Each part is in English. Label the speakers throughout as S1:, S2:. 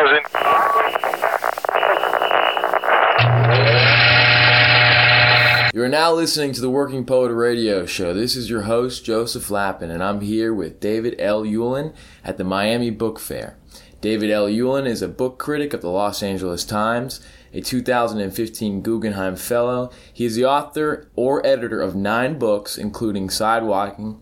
S1: You are now listening to the Working Poet Radio Show. This is your host, Joseph Lapin, and I'm here with David L. Ulin at the Miami Book Fair. David L. Ulin is a book critic of the Los Angeles Times, a 2015 Guggenheim Fellow. He is the author or editor of nine books, including Sidewalking,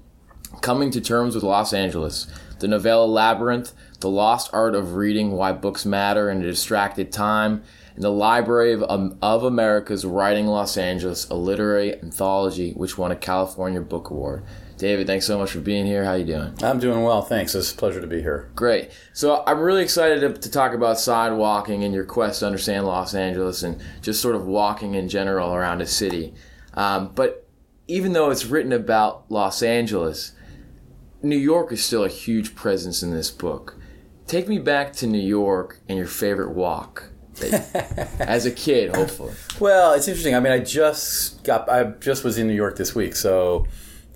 S1: Coming to Terms with Los Angeles, the novella Labyrinth, The Lost Art of Reading Why Books Matter in a Distracted Time, and the Library of, um, of America's Writing Los Angeles, a literary anthology which won a California Book Award. David, thanks so much for being here. How you doing?
S2: I'm doing well, thanks. It's a pleasure to be here.
S1: Great. So I'm really excited to, to talk about sidewalking and your quest to understand Los Angeles and just sort of walking in general around a city. Um, but even though it's written about Los Angeles, New York is still a huge presence in this book. Take me back to New York and your favorite walk. as a kid, hopefully.
S2: Well, it's interesting. I mean, I just got, I just was in New York this week, so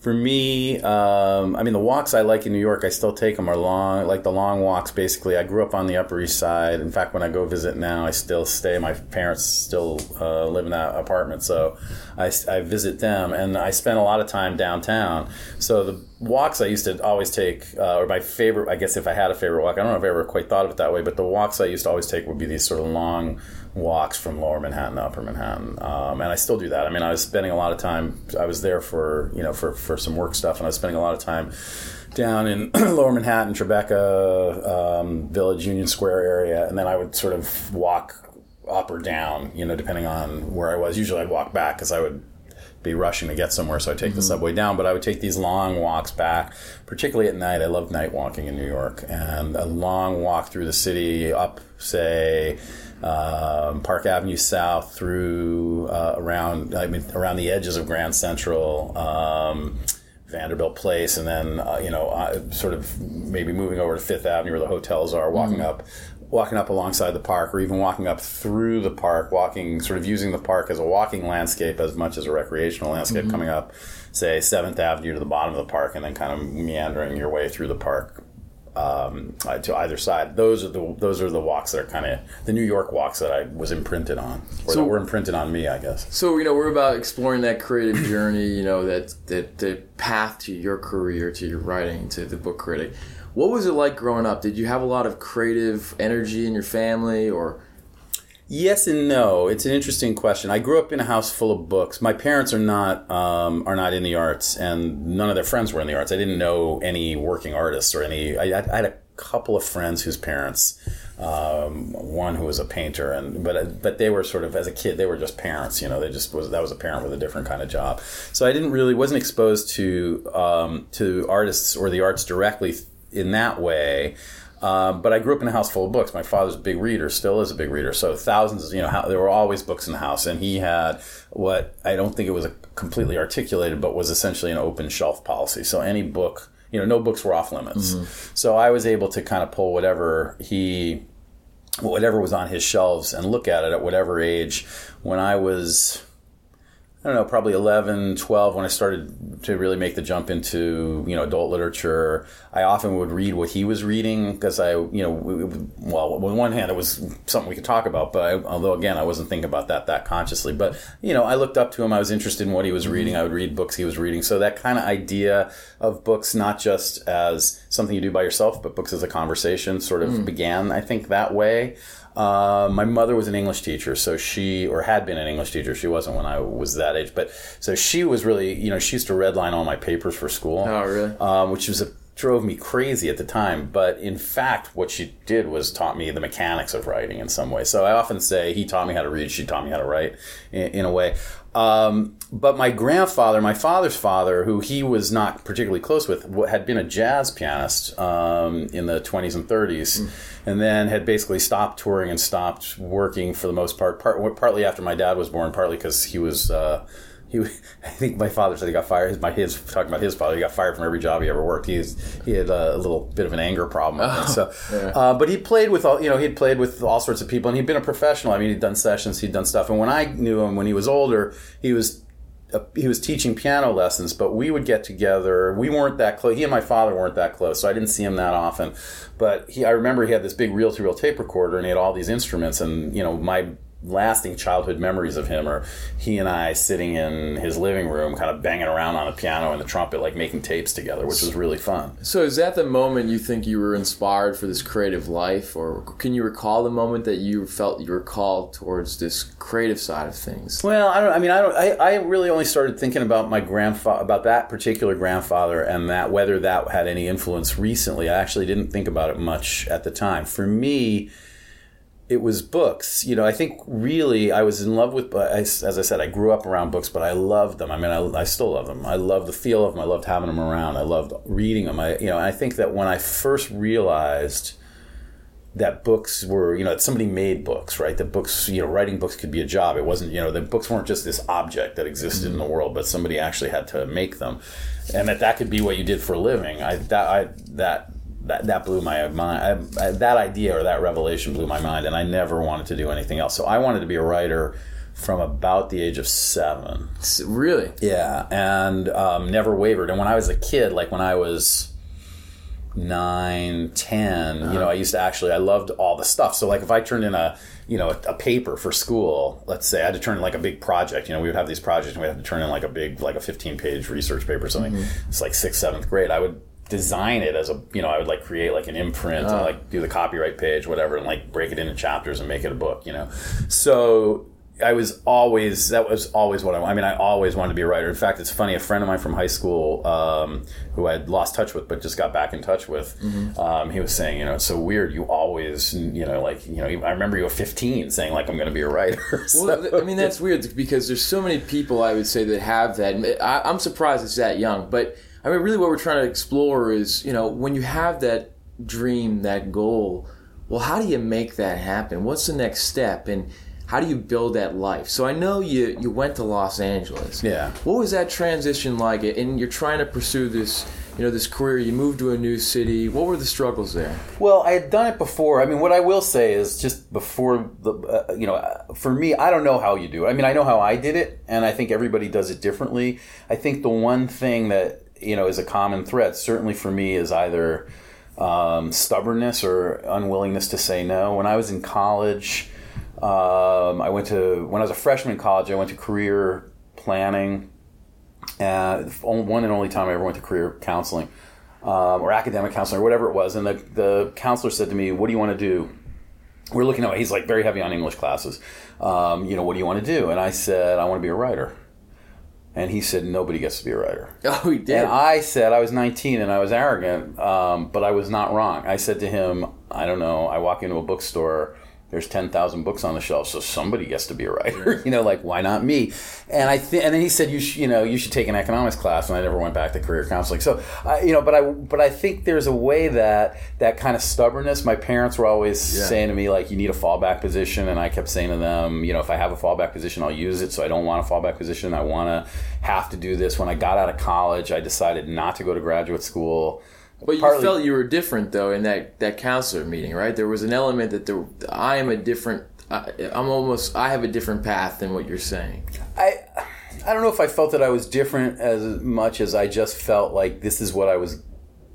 S2: for me, um, I mean, the walks I like in New York, I still take them are long, like the long walks. Basically, I grew up on the Upper East Side. In fact, when I go visit now, I still stay. My parents still uh, live in that apartment, so I, I visit them, and I spend a lot of time downtown. So the walks I used to always take, uh, or my favorite, I guess if I had a favorite walk, I don't know if I ever quite thought of it that way, but the walks I used to always take would be these sort of long walks from lower Manhattan to upper Manhattan. Um, and I still do that. I mean, I was spending a lot of time, I was there for, you know, for, for some work stuff, and I was spending a lot of time down in lower Manhattan, Tribeca um, Village, Union Square area, and then I would sort of walk up or down, you know, depending on where I was. Usually I'd walk back because I would be rushing to get somewhere, so I take mm-hmm. the subway down. But I would take these long walks back, particularly at night. I love night walking in New York, and a long walk through the city up, say, um, Park Avenue South through uh, around I mean around the edges of Grand Central. Um, Vanderbilt Place, and then uh, you know, uh, sort of maybe moving over to Fifth Avenue where the hotels are, walking mm-hmm. up, walking up alongside the park, or even walking up through the park, walking sort of using the park as a walking landscape as much as a recreational landscape, mm-hmm. coming up, say Seventh Avenue to the bottom of the park, and then kind of meandering your way through the park um, uh, to either side. Those are the those are the walks that are kind of the New York walks that I was imprinted on, or so, that were imprinted on me, I guess.
S1: So you know, we're about exploring that creative journey. You know, that that the path to your career, to your writing, to the book critic. What was it like growing up? Did you have a lot of creative energy in your family, or
S2: Yes and no. It's an interesting question. I grew up in a house full of books. My parents are not um, are not in the arts, and none of their friends were in the arts. I didn't know any working artists or any. I, I had a couple of friends whose parents, um, one who was a painter, and but but they were sort of as a kid they were just parents. You know, they just was that was a parent with a different kind of job. So I didn't really wasn't exposed to um, to artists or the arts directly in that way. Um, but I grew up in a house full of books. My father's a big reader, still is a big reader. So thousands, you know, how, there were always books in the house, and he had what I don't think it was completely articulated, but was essentially an open shelf policy. So any book, you know, no books were off limits. Mm-hmm. So I was able to kind of pull whatever he, whatever was on his shelves, and look at it at whatever age. When I was I don't know, probably 11, 12, when I started to really make the jump into, you know, adult literature, I often would read what he was reading because I, you know, well, on one hand, it was something we could talk about, but I, although again, I wasn't thinking about that that consciously, but, you know, I looked up to him. I was interested in what he was mm-hmm. reading. I would read books he was reading. So that kind of idea of books, not just as something you do by yourself, but books as a conversation sort of mm. began, I think, that way. Uh, my mother was an English teacher, so she, or had been an English teacher. She wasn't when I was that age, but so she was really, you know, she used to redline all my papers for school.
S1: Oh, really?
S2: Um, which was a, drove me crazy at the time. But in fact, what she did was taught me the mechanics of writing in some way. So I often say he taught me how to read, she taught me how to write in, in a way. Um, but my grandfather, my father's father, who he was not particularly close with, had been a jazz pianist um, in the 20s and 30s, mm. and then had basically stopped touring and stopped working for the most part, part partly after my dad was born, partly because he was. Uh, he, I think my father said he got fired. His, my his talking about his father, he got fired from every job he ever worked. He he had a little bit of an anger problem. Oh, so, yeah. uh, but he played with all you know. He'd played with all sorts of people, and he'd been a professional. I mean, he'd done sessions, he'd done stuff. And when I knew him when he was older, he was uh, he was teaching piano lessons, but we would get together. We weren't that close. He and my father weren't that close, so I didn't see him that often. But he, I remember he had this big reel-to-reel tape recorder, and he had all these instruments. And you know, my lasting childhood memories of him are he and I sitting in his living room, kind of banging around on the piano and the trumpet, like making tapes together, which was really fun.
S1: So, is that the moment you think you were inspired for this creative life, or can you recall the moment that you felt you were called towards this creative side of things?
S2: Well, I don't. I mean, I don't. I, I really only started thinking about my grandfather, about that particular grandfather, and that whether that had any influence recently. I actually didn't think about it much at the time. For me it was books. You know, I think really I was in love with, as I said, I grew up around books, but I loved them. I mean, I, I still love them. I love the feel of them. I loved having them around. I loved reading them. I, you know, I think that when I first realized that books were, you know, that somebody made books, right? That books, you know, writing books could be a job. It wasn't, you know, that books weren't just this object that existed mm-hmm. in the world, but somebody actually had to make them, and that that could be what you did for a living. I that I that that, that blew my mind. I, I, that idea or that revelation blew my mind, and I never wanted to do anything else. So I wanted to be a writer from about the age of seven.
S1: Really?
S2: Yeah, and um, never wavered. And when I was a kid, like when I was nine, 10, uh-huh. you know, I used to actually, I loved all the stuff. So like if I turned in a, you know, a, a, paper for school, let's say I had to turn in like a big project, you know, we would have these projects and we had to turn in like a big, like a 15 page research paper or something. Mm-hmm. It's like sixth, seventh grade. I would design it as a you know I would like create like an imprint and ah. like do the copyright page whatever and like break it into chapters and make it a book you know so I was always that was always what I I mean I always wanted to be a writer in fact it's funny a friend of mine from high school um, who I had lost touch with but just got back in touch with mm-hmm. um, he was saying you know it's so weird you always you know like you know I remember you were 15 saying like I'm going to be a writer
S1: so. well I mean that's weird because there's so many people I would say that have that I, I'm surprised it's that young but I mean, really, what we're trying to explore is, you know, when you have that dream, that goal, well, how do you make that happen? What's the next step? And how do you build that life? So I know you you went to Los Angeles.
S2: Yeah.
S1: What was that transition like? And you're trying to pursue this, you know, this career. You moved to a new city. What were the struggles there?
S2: Well, I had done it before. I mean, what I will say is just before the, uh, you know, for me, I don't know how you do it. I mean, I know how I did it, and I think everybody does it differently. I think the one thing that you know is a common thread. Certainly for me is either um, stubbornness or unwillingness to say no. When I was in college, um, I went to when I was a freshman in college. I went to career planning. Uh, one and only time I ever went to career counseling um, or academic counseling or whatever it was. And the, the counselor said to me, "What do you want to do?" We're looking at. He's like very heavy on English classes. Um, you know, what do you want to do? And I said, "I want to be a writer." And he said, nobody gets to be a writer.
S1: Oh, he did.
S2: And I said, I was 19 and I was arrogant, um, but I was not wrong. I said to him, I don't know, I walk into a bookstore there's 10,000 books on the shelf, so somebody gets to be a writer. you know, like why not me? And I think, and then he said, you sh- you know, you should take an economics class, and I never went back to career counseling. So, you know, but I, but I think there's a way that that kind of stubbornness. My parents were always yeah. saying to me, like, you need a fallback position, and I kept saying to them, you know, if I have a fallback position, I'll use it. So I don't want a fallback position. I want to have to do this. When I got out of college, I decided not to go to graduate school.
S1: But you felt you were different though in that that counselor meeting, right? There was an element that there, I am a different. I, I'm almost. I have a different path than what you're saying.
S2: I. I don't know if I felt that I was different as much as I just felt like this is what I was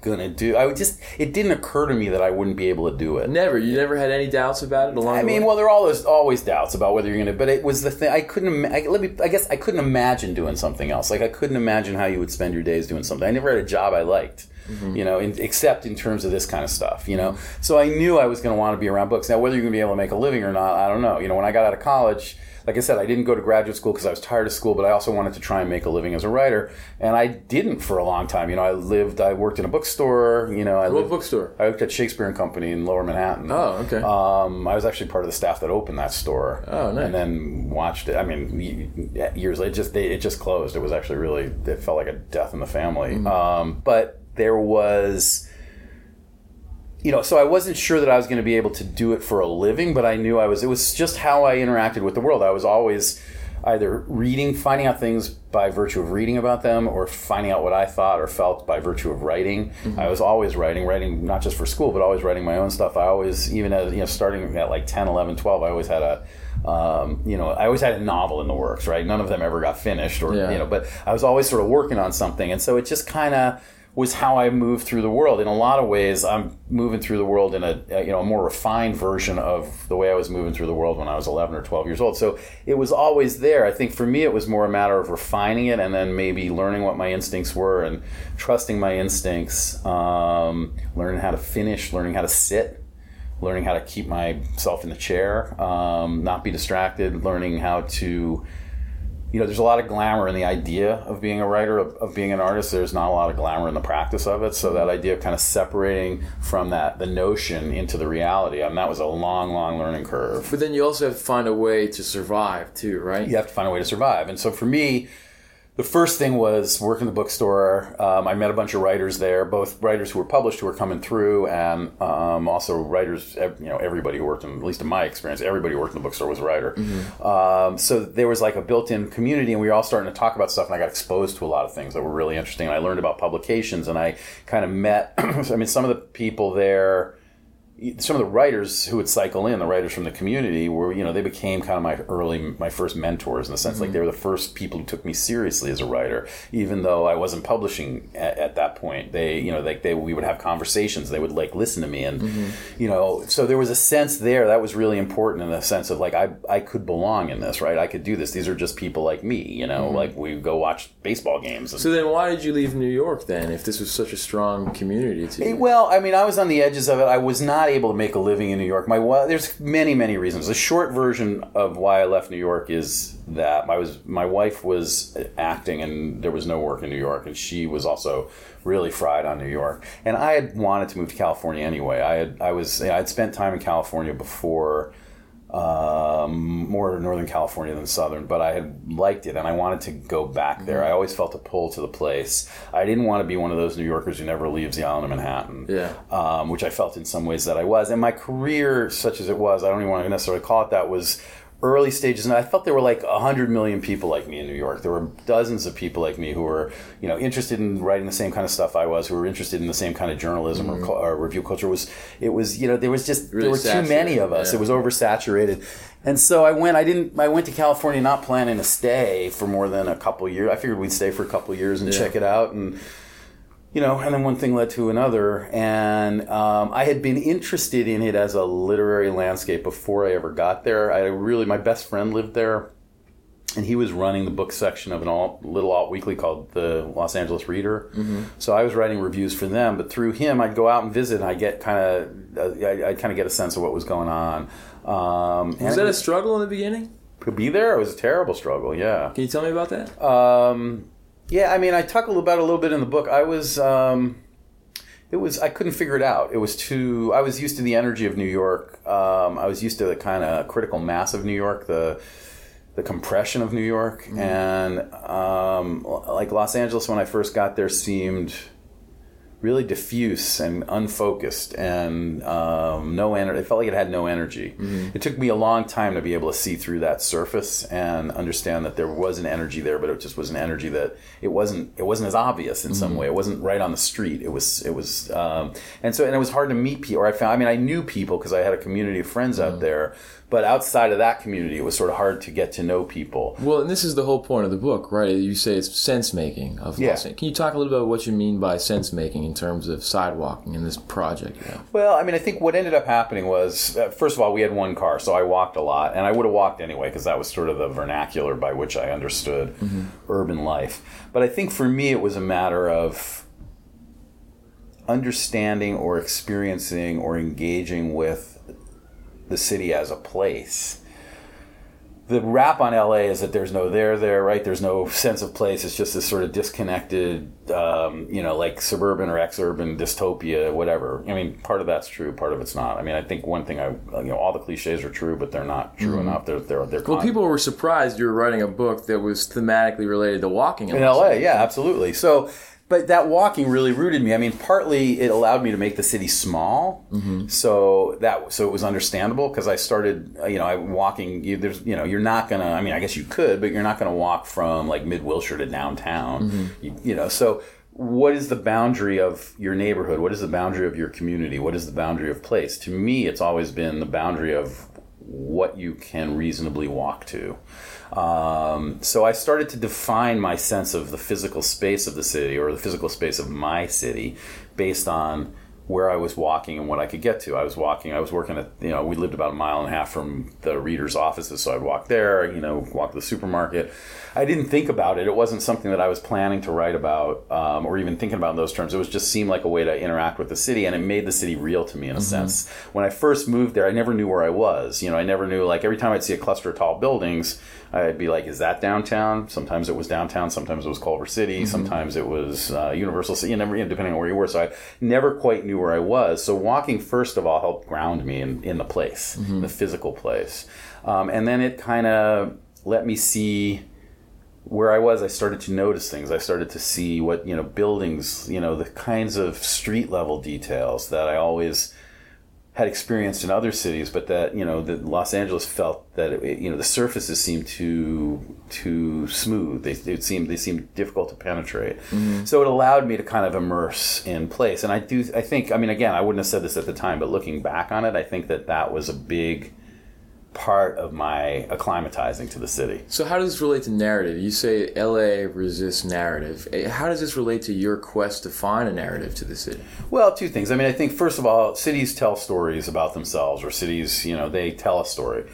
S2: gonna do. I would just it didn't occur to me that I wouldn't be able to do it.
S1: Never. You never had any doubts about it along.
S2: I mean, well, there are always always doubts about whether you're gonna. But it was the thing. I couldn't. I, let me. I guess I couldn't imagine doing something else. Like I couldn't imagine how you would spend your days doing something. I never had a job I liked. Mm-hmm. You know, in, except in terms of this kind of stuff, you know. So I knew I was going to want to be around books. Now, whether you're going to be able to make a living or not, I don't know. You know, when I got out of college, like I said, I didn't go to graduate school because I was tired of school, but I also wanted to try and make a living as a writer, and I didn't for a long time. You know, I lived, I worked in a bookstore. You know, I
S1: what
S2: lived,
S1: bookstore?
S2: I worked at Shakespeare and Company in Lower Manhattan.
S1: Oh, okay.
S2: Um, I was actually part of the staff that opened that store.
S1: Oh, nice.
S2: And then watched it. I mean, years later, it just they, it just closed. It was actually really it felt like a death in the family. Mm-hmm. Um, but there was you know, so I wasn't sure that I was going to be able to do it for a living, but I knew I was. It was just how I interacted with the world. I was always either reading, finding out things by virtue of reading about them, or finding out what I thought or felt by virtue of writing. Mm-hmm. I was always writing, writing not just for school, but always writing my own stuff. I always, even as you know, starting at like 10, 11, 12, I always had a um, you know, I always had a novel in the works, right? None of them ever got finished, or
S1: Yeah.
S2: you know, but I was always sort of working on something, and so it just kind of was how I moved through the world. In a lot of ways, I'm moving through the world in a, you know a more refined version of the way I was moving through the world when I was 11 or 12 years old. So it was always there. I think for me, it was more a matter of refining it and then maybe learning what my instincts were and trusting my instincts, um, learning how to finish, learning how to sit. Learning how to keep myself in the chair, um, not be distracted, learning how to you know, there's a lot of glamour in the idea of being a writer, of, of being an artist. There's not a lot of glamour in the practice of it. So that idea of kind of separating from that, the notion into the reality, I mean, that was a long, long learning curve.
S1: But then you also have to find a way to survive too, right?
S2: You have to find a way to survive. And so for me, the first thing was work in the bookstore. Um, I met a bunch of writers there, both writers who were published who were coming through, and um, also writers. You know, everybody who worked in, at least in my experience, everybody who worked in the bookstore was a writer. Um, so there was like a built-in community, and we were all starting to talk about stuff. And I got exposed to a lot of things that were really interesting. And I learned about publications, and I kind of met. I mean, some of the people there some of the writers who would cycle in, the writers from the community, were you know they became kind of my early, my first mentors in the sense like they mm-hmm. were the first people who took me seriously as a writer, even though I wasn't publishing at, at that point. They you know like they we would have conversations, they would like listen to me, and mm-hmm. you know so there was a sense there that was really important in the sense of like I I could belong in this, right? I could do this. These are just people like me, you know, mm-hmm. like we go watch baseball games. And,
S1: So then, why did you leave New York then? If this was such a strong community to you?
S2: Well, I mean, I was on the edges of it. I was not able to make a living in New York. My there's many, many reasons. The short version of why I left New York is that I was my wife was acting, and there was no work in New York, and she was also really fried on New York. And I had wanted to move to California anyway. I had I was I'd spent time in California before um, more Northern California than Southern, but I had liked it and I wanted to go back there. I always felt a pull to the place. I didn't want to be one of those New Yorkers who never leaves the island of Manhattan,
S1: Yeah.
S2: um, which I felt in some ways that I was. And my career, such as it was, I don't even want to necessarily call it that, was early stages and i felt there were like 100 million people like me in new york. There were dozens of people like me who were you know interested in writing the same kind of stuff i was who were interested in the same kind of journalism or, mm-hmm. cu- or review culture. It was it was you know there was just
S1: Really
S2: there were too many of us.
S1: yeah.
S2: it was oversaturated. And so i went i didn't i went to california not planning to stay for more than a couple years i figured we'd stay for a couple years and
S1: Yeah.
S2: check it out and you know, and then one thing led to another, and um, I had been interested in it as a literary landscape before I ever got there. I really, my best friend lived there, and he was running the book section of an alt, little alt weekly called the Los Angeles Reader. So I was writing reviews for them, but through him, I'd go out and visit, and I get kind of, uh, I, I'd kind of get a sense of what was going on. Um,
S1: was that a struggle in the beginning?
S2: to be there? It was a terrible struggle. Yeah.
S1: Can you tell me about that?
S2: Um, yeah, I mean, I talk about a little bit in the book. I was, um, it was, I couldn't figure it out. It was too. I was used to the energy of New York. Um, I was used to the kind of critical mass of New York, the the compression of New York, and um, like Los Angeles when I first got there seemed really diffuse and unfocused and um, no energy. It felt like it had no energy. It took me a long time to be able to see through that surface and understand that there was an energy there, but it just was an energy that it wasn't. It wasn't as obvious in some way. It wasn't right on the street. It was. It was. Um, and so and it was hard to meet people. Or I found. I mean, I knew people because I had a community of friends out there. But outside of that community, it was sort of hard to get to know people.
S1: Well, and this is the whole point of the book, right? You say it's sense making of
S2: Yeah.
S1: Los Can you talk a little bit about what you mean by sense making in terms of sidewalking in this project? You know?
S2: Well, I mean, I think what ended up happening was, uh, first of all, we had one car, so I walked a lot, and I would have walked anyway because that was sort of the vernacular by which I understood urban life. But I think for me, it was a matter of understanding or experiencing or engaging with the city as a place. The rap on LA is that there's no there there, right? There's no sense of place. It's just this sort of disconnected, um, you know, like suburban or ex-urban dystopia, whatever. I mean, part of that's true, part of it's not. I mean, I think one thing I, you know, all the cliches are true, but they're not true enough. They're they're they're
S1: Well,
S2: con-
S1: people were surprised you were writing a book that was thematically related to walking
S2: in LA, yeah, absolutely. So, but that walking really rooted me. I mean, partly it allowed me to make the city small, so that so it was understandable because I started, uh, you know, I walking. You, there's, you know, you're not gonna. I mean, I guess you could, but you're not gonna walk from like mid Wilshire to downtown. You, you know, so. What is the boundary of your neighborhood? What is the boundary of your community? What is the boundary of place? To me, it's always been the boundary of what you can reasonably walk to. Um, so I started to define my sense of the physical space of the city or the physical space of my city based on where I was walking and what I could get to. I was walking, I was working at, you know, we lived about a mile and a half from the reader's offices, so I'd walk there, you know, walk to the supermarket. I didn't think about it. It wasn't something that I was planning to write about um, or even thinking about in those terms. It was just seemed like a way to interact with the city, and it made the city real to me in a mm-hmm. sense. When I first moved there, I never knew where I was. You know, I never knew, like, every time I'd see a cluster of tall buildings, I'd be like, is that downtown? Sometimes it was downtown. Sometimes it was Culver City. Mm-hmm. Sometimes it was uh, Universal City. You never, depending on where you were. So I never quite knew where I was. So walking, first of all, helped ground me in, in the place, mm-hmm. the physical place. Um, and then it kind of let me see where I was, I started to notice things. I started to see what, you know, buildings, you know, the kinds of street level details that I always had experienced in other cities, but that you know that Los Angeles felt that it, you know the surfaces seemed too too smooth. They it seemed they seemed difficult to penetrate. Mm-hmm. So it allowed me to kind of immerse in place. And I do I think I mean again I wouldn't have said this at the time, but looking back on it, I think that that was a big part of my acclimatizing to the city.
S1: So how does this relate to narrative? You say LA resists narrative. Eh, how does this relate to your quest to find a narrative to the city?
S2: Well, two things. I mean, I think first of all, cities tell stories about themselves, or cities, you know, they tell a story.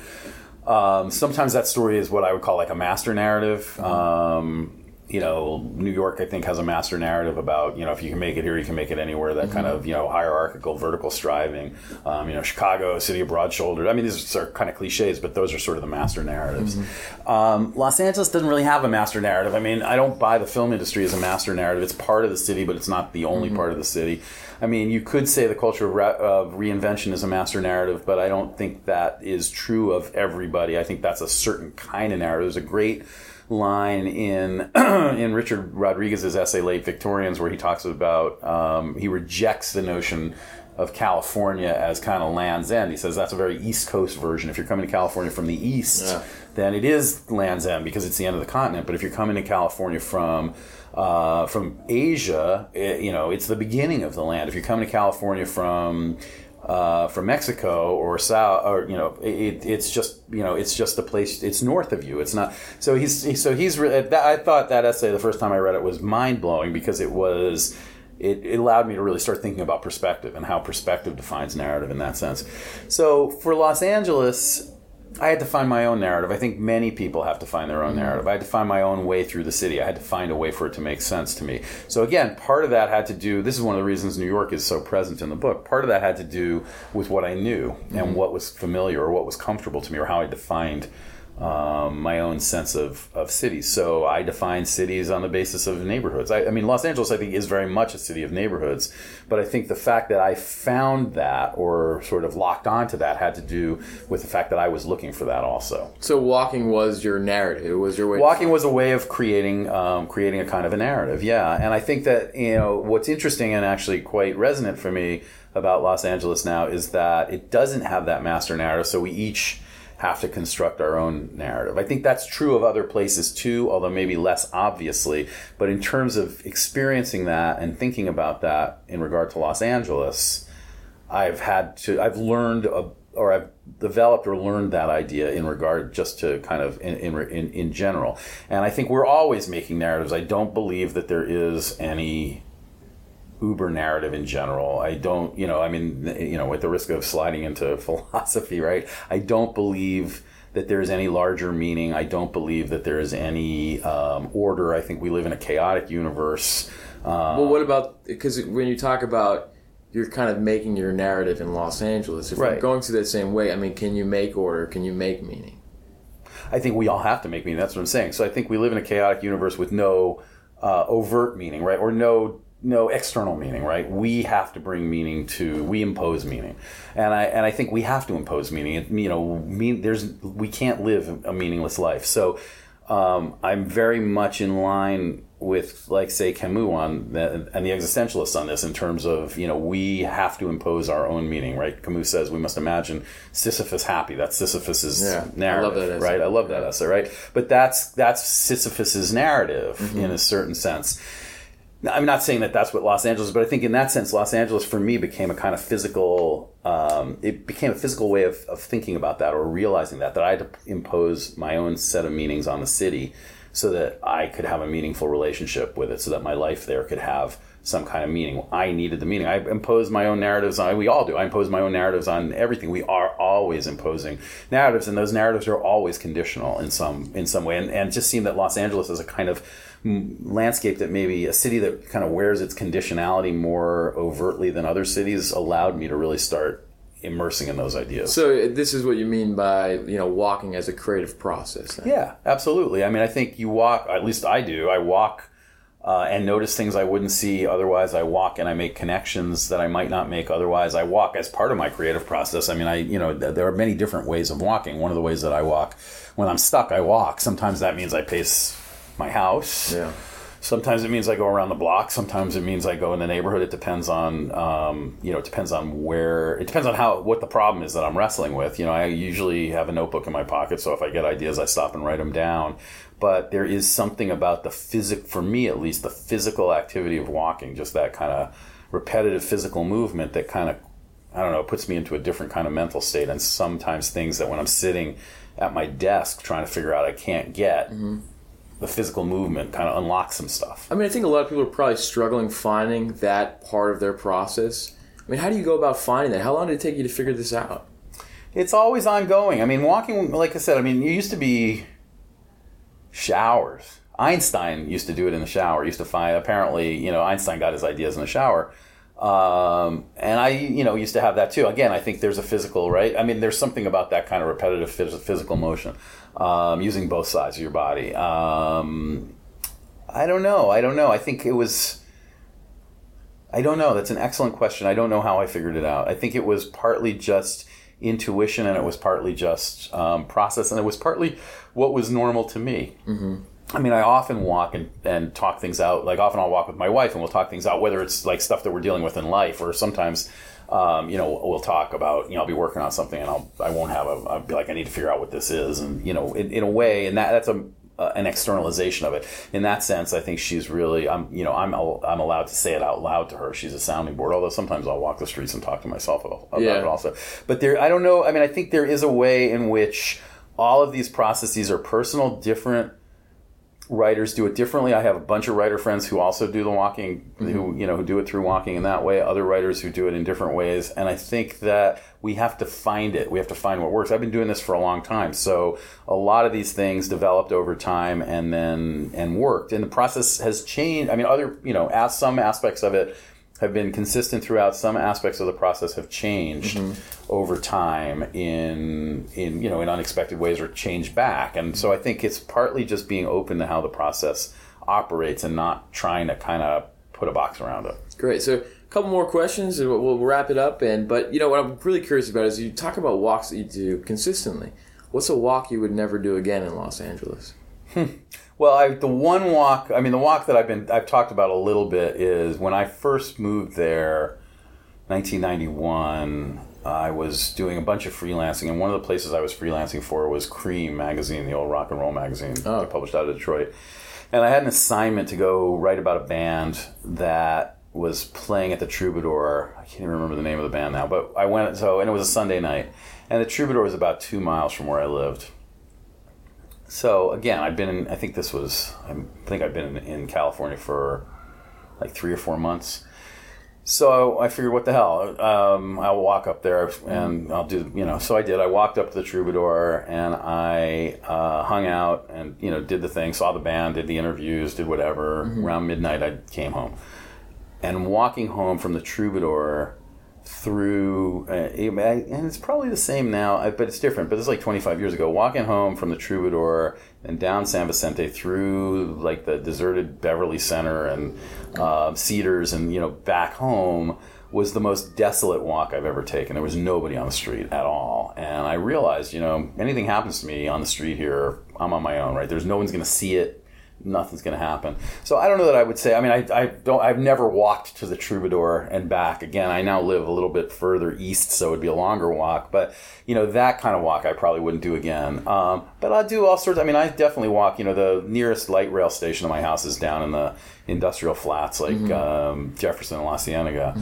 S2: Um, sometimes that story is what I would call like a master narrative. Um, you know, New York, I think, has a master narrative about, you know, if you can make it here, you can make it anywhere, that mm-hmm. kind of, you know, hierarchical, vertical striving. Um, you know, Chicago, city of broad shouldered. I mean, these are kind of cliches, but those are sort of the master narratives. Mm-hmm. Um, Los Angeles doesn't really have a master narrative. I mean, I don't buy the film industry as a master narrative. It's part of the city, but it's not the only mm-hmm. part of the city. I mean, you could say the culture of, re- of, reinvention is a master narrative, but I don't think that is true of everybody. I think that's a certain kind of narrative. There's a great line in in Richard Rodriguez's essay "Late Victorians," where he talks about um, he rejects the notion of California as kind of Land's End. He says that's a very East Coast version. If you're coming to California from the east, yeah. then it is Land's End because it's the end of the continent. But if you're coming to California from uh, from Asia, it, you know, it's the beginning of the land. If you're coming to California from uh, from Mexico or south, or you know, it, it's just you know, it's just a place. It's north of you. It's not. So he's so he's. I thought that essay the first time I read it was mind blowing because it was. It, it, allowed me to really start thinking about perspective and how perspective defines narrative in that sense. So for Los Angeles, I had to find my own narrative. I think many people have to find their own mm-hmm. narrative. I had to find my own way through the city. I had to find a way for it to make sense to me. So again, part of that had to do. This is one of the reasons New York is so present in the book. Part of that had to do with what I knew mm-hmm. and what was familiar or what was comfortable to me or how I defined um, my own sense of, of cities. So I define cities on the basis of neighborhoods. I, I, mean, Los Angeles, I think, is very much a city of neighborhoods. But I think the fact that I found that or sort of locked onto that had to do with the fact that I was looking for that also.
S1: So walking was your narrative. It was your way.
S2: Walking was a way of creating um, creating a kind of a narrative. Yeah, and I think that you know what's interesting and actually quite resonant for me about Los Angeles now is that it doesn't have that master narrative. So we each have to construct our own narrative. I think that's true of other places too, although maybe less obviously. But in terms of experiencing that and thinking about that in regard to Los Angeles, I've had to, I've learned, a, or I've developed or learned that idea in regard just to kind of in, in, in general. And I think we're always making narratives. I don't believe that there is any uber narrative in general. I don't, you know, I mean, you know, with the risk of sliding into philosophy, right? I don't believe that there is any larger meaning. I don't believe that there is any um, order. I think we live in a chaotic universe.
S1: Um, well, what about because when you talk about you're kind of making your narrative in Los Angeles, if right. you're going through that same way, I mean, can you make order? Can you make meaning?
S2: I think we all have to make meaning. That's what I'm saying. So I think we live in a chaotic universe with no uh, overt meaning, right, or no no external meaning, right? We have to bring meaning to we impose meaning, and I and I think we have to impose meaning. You know, mean there's we can't live a meaningless life. So um, I'm very much in line with like say Camus on the, and the existentialists on this in terms of you know we have to impose our own meaning, right? Camus says we must imagine Sisyphus happy. That's Sisyphus's yeah, narrative, I right? I love that essay, right? But that's that's Sisyphus's narrative mm-hmm. in a certain sense I'm not saying that that's what Los Angeles, but I think in that sense, Los Angeles for me became a kind of physical. Um, it became a physical way of, of thinking about that or realizing that that I had to impose my own set of meanings on the city, so that I could have a meaningful relationship with it, so that my life there could have some kind of meaning. I needed the meaning. I impose my own narratives on. We all do. I impose my own narratives on everything. We are always imposing narratives, and those narratives are always conditional in some in some way. And, and it just seemed that Los Angeles is a kind of landscape that maybe a city that kind of wears its conditionality more overtly than other cities allowed me to really start immersing in those ideas.
S1: So uh, this is what you mean by you know walking as a creative process.
S2: Then. Yeah, absolutely. I mean, I think you walk. At least I do. I walk. Uh, and notice things I wouldn't see otherwise. I walk and I make connections that I might not make otherwise. I walk as part of my creative process. I mean, I you know there are many different ways of walking. One of the ways that I walk when I'm stuck, I walk. Sometimes that means I pace my house.
S1: Yeah.
S2: Sometimes it means I go around the block. Sometimes it means I go in the neighborhood. It depends on, um, you know, it depends on where. It depends on how what the problem is that I'm wrestling with. You know, I usually have a notebook in my pocket, so if I get ideas, I stop and write them down. But there is something about the physic, for me at least, the physical activity of walking, just that kind of repetitive physical movement that kind of, I don't know, puts me into a different kind of mental state. And sometimes things that when I'm sitting at my desk trying to figure out I can't get. Mm-hmm the physical movement kind of unlocks some stuff.
S1: I mean, I think a lot of people are probably struggling finding that part of their process. I mean, how do you go about finding that? How long did it take you to figure this out?
S2: It's always ongoing. I mean, walking, like I said, I mean, you used to be showers. Einstein used to do it in the shower. He used to find, apparently, you know, Einstein got his ideas in the shower. Um, and I, you know, used to have that too. Again, I think there's a physical, right? I mean, there's something about that kind of repetitive phys- physical motion um, using both sides of your body. Um, I don't know. I don't know. I think it was. I don't know. That's an excellent question. I don't know how I figured it out. I think it was partly just intuition, and it was partly just um, process, and it was partly what was normal to me. Mm-hmm. I mean, I often walk and, and talk things out. Like often I'll walk with my wife and we'll talk things out, whether it's like stuff that we're dealing with in life or sometimes um, you know, we'll talk about, you know, I'll be working on something and I'll, I won't have a, I'll be like, I need to figure out what this is. And, you know, in, in a way, and that, that's a, uh, an externalization of it. In that sense, I think she's really, I'm, you know, I'm, I'm allowed to say it out loud to her. She's a sounding board. Although sometimes I'll walk the streets and talk to myself about yeah. it also. But there, I don't know. I mean, I think there is a way in which all of these processes are personal, different writers do it differently. I have a bunch of writer friends who also do the walking, mm-hmm. who you know who do it through walking in that way. Other writers who do it in different ways, and I think that we have to find it. We have to find what works. I've been doing this for a long time, so a lot of these things developed over time and then and worked. And the process has changed. I mean, other you know, as some aspects of it have been consistent throughout. Some aspects of the process have changed mm-hmm. Over time in in you know in unexpected ways or change back. And so I think it's partly just being open to how the process operates and not trying to kind of put a box around it.
S1: Great. So a couple more questions and we'll wrap it up. And but you know what I'm really curious about is you talk about walks that you do consistently. What's a walk you would never do again in Los Angeles?
S2: Hmm. Well, I, the one walk, I mean, the walk that I've been, I've talked about a little bit is when I first moved there, 1991. I was doing a bunch of freelancing, and one of the places I was freelancing for was Creem magazine, the old rock and roll magazine, oh. published out of Detroit. And I had an assignment to go write about a band that was playing at the Troubadour. I can't even remember the name of the band now, but I went so, and it was a Sunday night, and the Troubadour was about two miles from where I lived so again, I've been in. I think this was. I think I've been in, in California for like three or four months. So I figured, what the hell? Um, I'll walk up there and I'll do, you know. So I did. I walked up to the Troubadour and I uh, hung out and you know did the thing, saw the band, did the interviews, did whatever. Mm-hmm. Around midnight, I came home. And walking home from the Troubadour, through, uh, and it's probably the same now, but it's different. But it's like 25 years ago. Walking home from the Troubadour and down San Vicente through like the deserted Beverly Center and uh, Cedars, and you know back home was the most desolate walk I've ever taken. There was nobody on the street at all, and I realized, you know, anything happens to me on the street here, I'm on my own. Right? There's no one's going to see it nothing's going to happen. So I don't know that I would say. I mean, I, I don't. I've never walked to the Troubadour and back. Again, I now live a little bit further east, so it'd be a longer walk. But you know, that kind of walk I probably wouldn't do again. Um, but I'll do all sorts. I mean, I definitely walk. You know, the nearest light rail station to my house is down in the industrial flats, like
S1: Mm-hmm.
S2: um, Jefferson and La Cienega.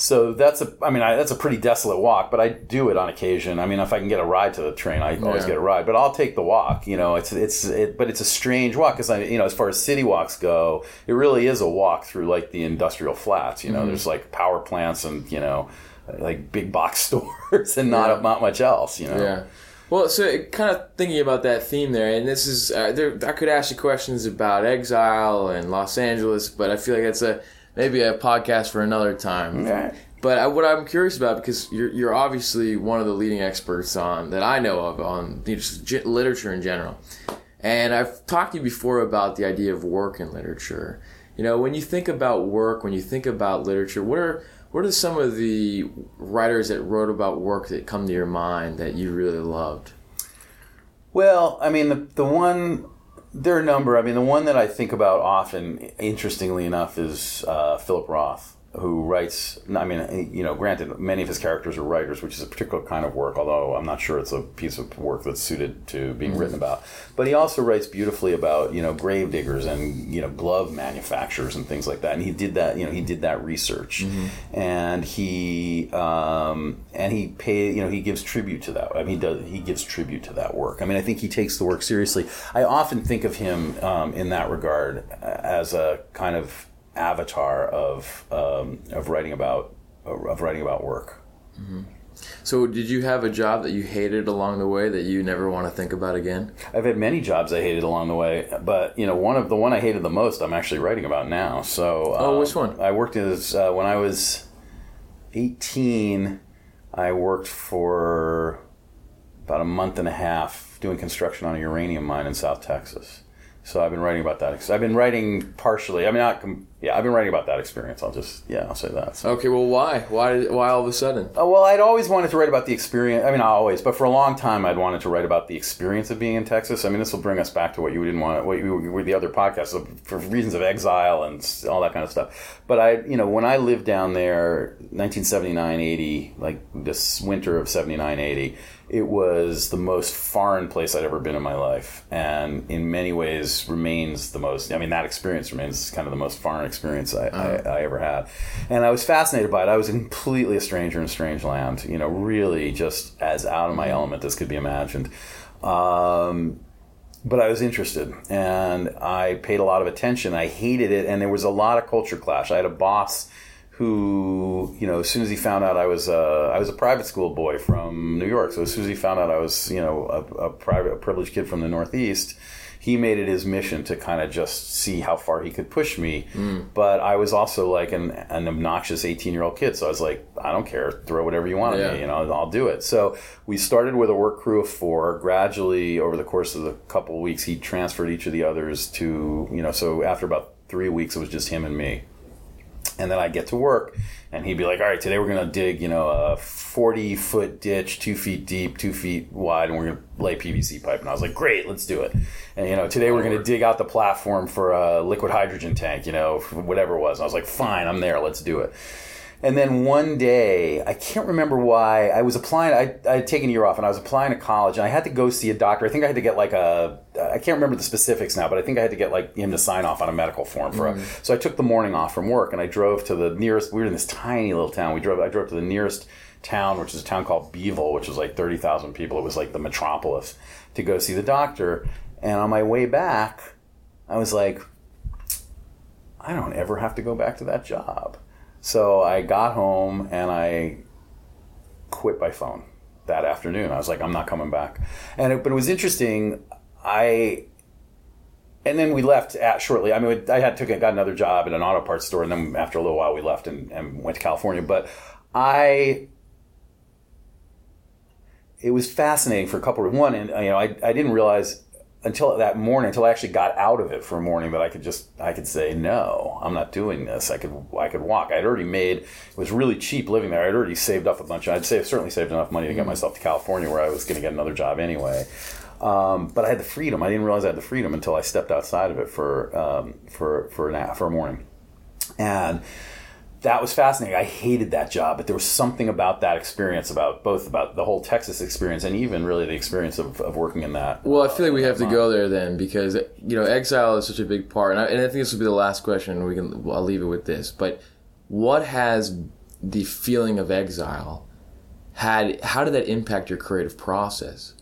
S2: So that's a, I mean, I, that's a pretty desolate walk, but I do it on occasion. I mean, if I can get a ride to the train, I always
S1: Yeah.
S2: get a ride. But I'll take the walk. You know, it's it's it, but it's a strange walk because I, you know, as far as city walks go, it really is a walk through like the industrial flats. You know,
S1: Mm-hmm.
S2: there's like power plants and you know, like big box stores and not
S1: Yeah.
S2: not much else. You know.
S1: Yeah. Well, so kind of thinking about that theme there, and this is uh, there. I could ask you questions about exile and Los Angeles, but I feel like that's a maybe a podcast for another time. But I, what I'm curious about because you're you're obviously one of the leading experts on that I know of on literature in general, and I've talked to you before about the idea of work in literature. You know, when you think about work, when you think about literature, what are what are some of the writers that wrote about work that come to your mind that you really loved?
S2: Well, I mean, the, the one, there are a number. I mean, the one that I think about often, interestingly enough, is uh, Philip Roth, who writes, I mean, you know, granted, many of his characters are writers, which is a particular kind of work, although I'm not sure it's a piece of work that's suited to being written about. But he also writes beautifully about, you know, grave diggers and, you know, glove manufacturers and things like that. And he did that, you know, he did that research. And he, um, and he pay, you know, he gives tribute to that. I mean, he does, he gives tribute to that work. I mean, I think he takes the work seriously. I often think of him um, in that regard as a kind of avatar of um, of writing about of writing about work.
S1: So, did you have a job that you hated along the way that you never want to think about again?
S2: I've had many jobs I hated along the way, but you know, one of the one I hated the most, I'm actually writing about now. So,
S1: Oh,
S2: um,
S1: which one?
S2: I worked as uh, when I was 18. I worked for about a month and a half doing construction on a uranium mine in South Texas. So I've been writing about that. I've been writing partially. I mean, not com- yeah. I've been writing about that experience. I'll just yeah. I'll say that. So.
S1: Okay, well, why? Why? Why all of a sudden?
S2: Uh, well, I'd always wanted to write about the experience. I mean, not always, but for a long time, I'd wanted to write about the experience of being in Texas. I mean, this will bring us back to what you didn't want, what you were the other podcasts so for reasons of exile and all that kind of stuff. But I, you know, when I lived down there, 1979, 80, like this winter of 79, 80, it was the most foreign place I'd ever been in my life, and in many ways remains the most. I mean, that experience remains kind of the most foreign experience I, I, I ever had, and I was fascinated by it. I was completely a stranger in a strange land. You know, really just as out of my element as could be imagined. Um, but I was interested and I paid a lot of attention. I hated it, and there was a lot of culture clash. I had a boss who, you know, as soon as he found out I was a, I was a private school boy from New York, so as soon as he found out I was, you know, a, a private, a privileged kid from the Northeast, he made it his mission to kind of just see how far he could push me. Mm. But I was also like an, an obnoxious 18 year old kid. So I was like, I don't care. Throw whatever you want at me. You know, I'll do it. So we started with a work crew of four. Gradually, over the course of the couple of weeks, he transferred each of the others to, you know, so after about three weeks, it was just him and me and then I'd get to work, and he'd be like, "All right, today we're gonna dig, you know, a forty foot ditch, two feet deep, two feet wide, and we're gonna lay PVC pipe." And I was like, "Great, let's do it." And you know, today we're gonna dig out the platform for a liquid hydrogen tank, you know, whatever it was. And I was like, "Fine, I'm there. Let's do it." And then one day, I can't remember why, I was applying, I, I had taken a year off and I was applying to college and I had to go see a doctor. I think I had to get like a, I can't remember the specifics now, but I think I had to get like him to sign off on a medical form for a, mm-hmm. so I took the morning off from work and I drove to the nearest, we were in this tiny little town. We drove, I drove to the nearest town, which is a town called Beeville, which was like 30,000 people. It was like the metropolis to go see the doctor. And on my way back, I was like, I don't ever have to go back to that job. So I got home and I quit by phone that afternoon. I was like, I'm not coming back. And it, but it was interesting. I and then we left at shortly. I mean, I had took got another job at an auto parts store, and then after a little while, we left and, and went to California. But I it was fascinating for a couple of one, and you know, I, I didn't realize until that morning, until I actually got out of it for a morning, that I could just I could say no, I'm not doing this. I could I could walk. I'd already made it was really cheap living there. I'd already saved up a bunch. I'd say certainly saved enough money to get myself to California, where I was going to get another job anyway. Um, but I had the freedom. I didn't realize I had the freedom until I stepped outside of it for um, for for an for a morning, and that was fascinating. I hated that job, but there was something about that experience, about both about the whole Texas experience and even really the experience of, of working in that.
S1: Well, I feel like we have to go there then because you know exile is such a big part, and I, and I think this will be the last question. We can I'll leave it with this, but what has the feeling of exile had? How did that impact your creative process?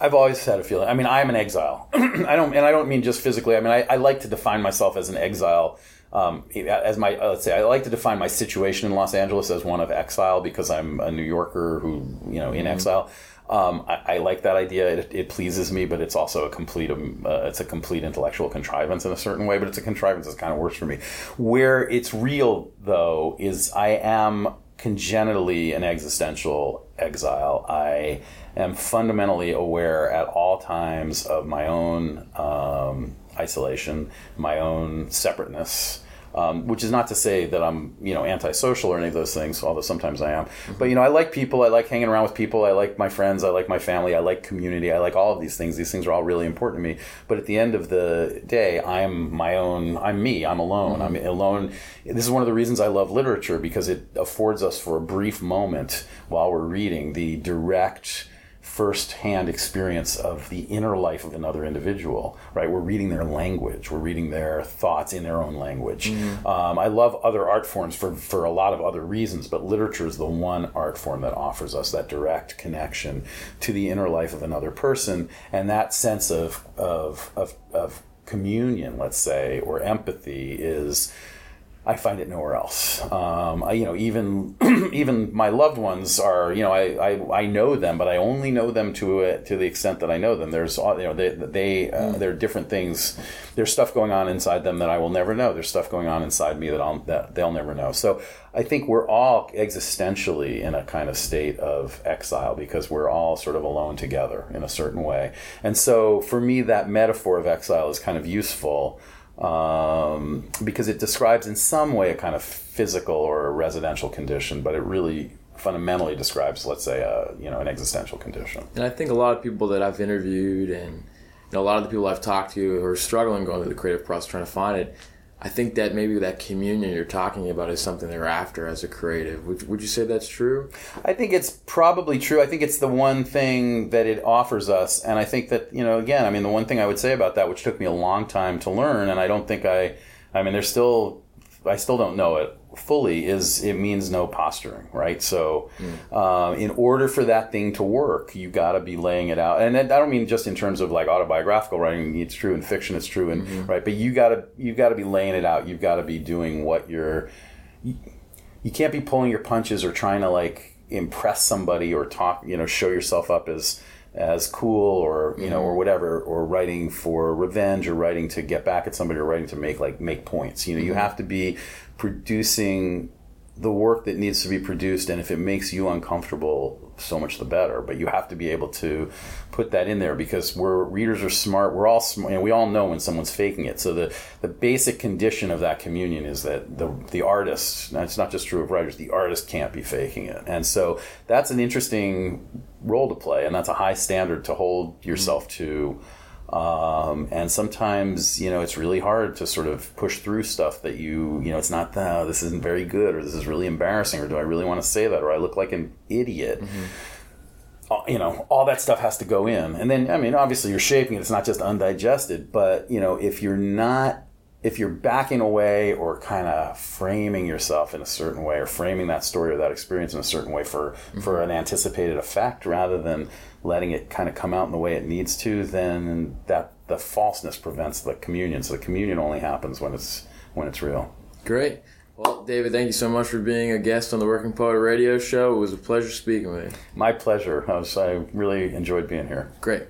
S2: I've always had a feeling. I mean, I am an exile. I don't, and I don't mean just physically. I mean, I, I like to define myself as an exile um, as my uh, let's say I like to define my situation in Los Angeles as one of exile because I'm a New Yorker who you know in mm-hmm. exile. Um, I, I, like that idea. It, it, pleases me, but it's also a complete um, uh, it's a complete intellectual contrivance in a certain way. But it's a contrivance that kind of works for me. Where it's real though is I am congenitally an existential exile. I am fundamentally aware at all times of my own um, isolation, my own separateness. Um, which is not to say that I'm, you know, antisocial or any of those things, although sometimes I am. Mm-hmm. But you know, I like people. I like hanging around with people. I like my friends. I like my family. I like community. I like all of these things. These things are all really important to me. But at the end of the day, I'm my own. I'm me. I'm alone. Mm-hmm. I'm alone. This is one of the reasons I love literature because it affords us for a brief moment while we're reading the direct first-hand experience of the inner life of another individual right? We're reading their language. We're reading their thoughts in their own language. Mm-hmm. um, i love other art forms for, for a lot of other reasons but literature is the one art form that offers us that direct connection to the inner life of another person and that sense of, of, of, of communion let's say or empathy is I find it nowhere else. Um, I, you know, even even my loved ones are, you know, I, I, I know them, but I only know them to a, to the extent that I know them. There's, you know, they, they uh, mm. there are different things. There's stuff going on inside them that I will never know. There's stuff going on inside me that I'll that they'll never know. So I think we're all existentially in a kind of state of exile because we're all sort of alone together in a certain way. And so for me, that metaphor of exile is kind of useful um, because it describes in some way a kind of physical or a residential condition, but it really fundamentally describes, let's say, a, you know, an existential condition.
S1: And I think a lot of people that I've interviewed and you know, a lot of the people I've talked to who are struggling going through the creative process trying to find it, I think that maybe that communion you're talking about is something they're after as a creative. Would, would you say that's true?
S2: I think it's probably true. I think it's the one thing that it offers us. And I think that, you know, again, I mean, the one thing I would say about that, which took me a long time to learn, and I don't think I, I mean, there's still, I still don't know it fully is it means no posturing, right? So, mm. in order for that thing to work, you got to be laying it out, and I don't mean just in terms of like autobiographical writing. It's true in fiction, it's true in mm-hmm. right, but you got to you got to be laying it out. You've got to be doing what you're. You, you can't be pulling your punches or trying to like impress somebody or talk, you know, show yourself up as as cool or you know mm-hmm. or whatever or writing for revenge or writing to get back at somebody or writing to make like make points you know mm-hmm. you have to be producing the work that needs to be produced and if it makes you uncomfortable so much the better. But you have to be able to put that in there because we're readers are smart. We're all smart know, we all know when someone's faking it. So the the basic condition of that communion is that the the artist it's not just true of writers the artist can't be faking it. And so that's an interesting role to play and that's a high standard to hold yourself mm-hmm. to um, and sometimes, you know, it's really hard to sort of push through stuff that you, you know, it's not, oh, this isn't very good, or this is really embarrassing, or do I really want to say that, or I look like an idiot. Mm-hmm. Uh, you know, all that stuff has to go in. And then, I mean, obviously you're shaping it, it's not just undigested, but, you know, if you're not if you're backing away or kind of framing yourself in a certain way or framing that story or that experience in a certain way for mm-hmm. for an anticipated effect rather than letting it kind of come out in the way it needs to then that the falseness prevents the communion. So the communion only happens when it's when it's real.
S1: Great. Well david thank you so much for being a guest on the working poet radio show. It was a pleasure speaking with you.
S2: My pleasure. I, was, I really enjoyed being here.
S1: Great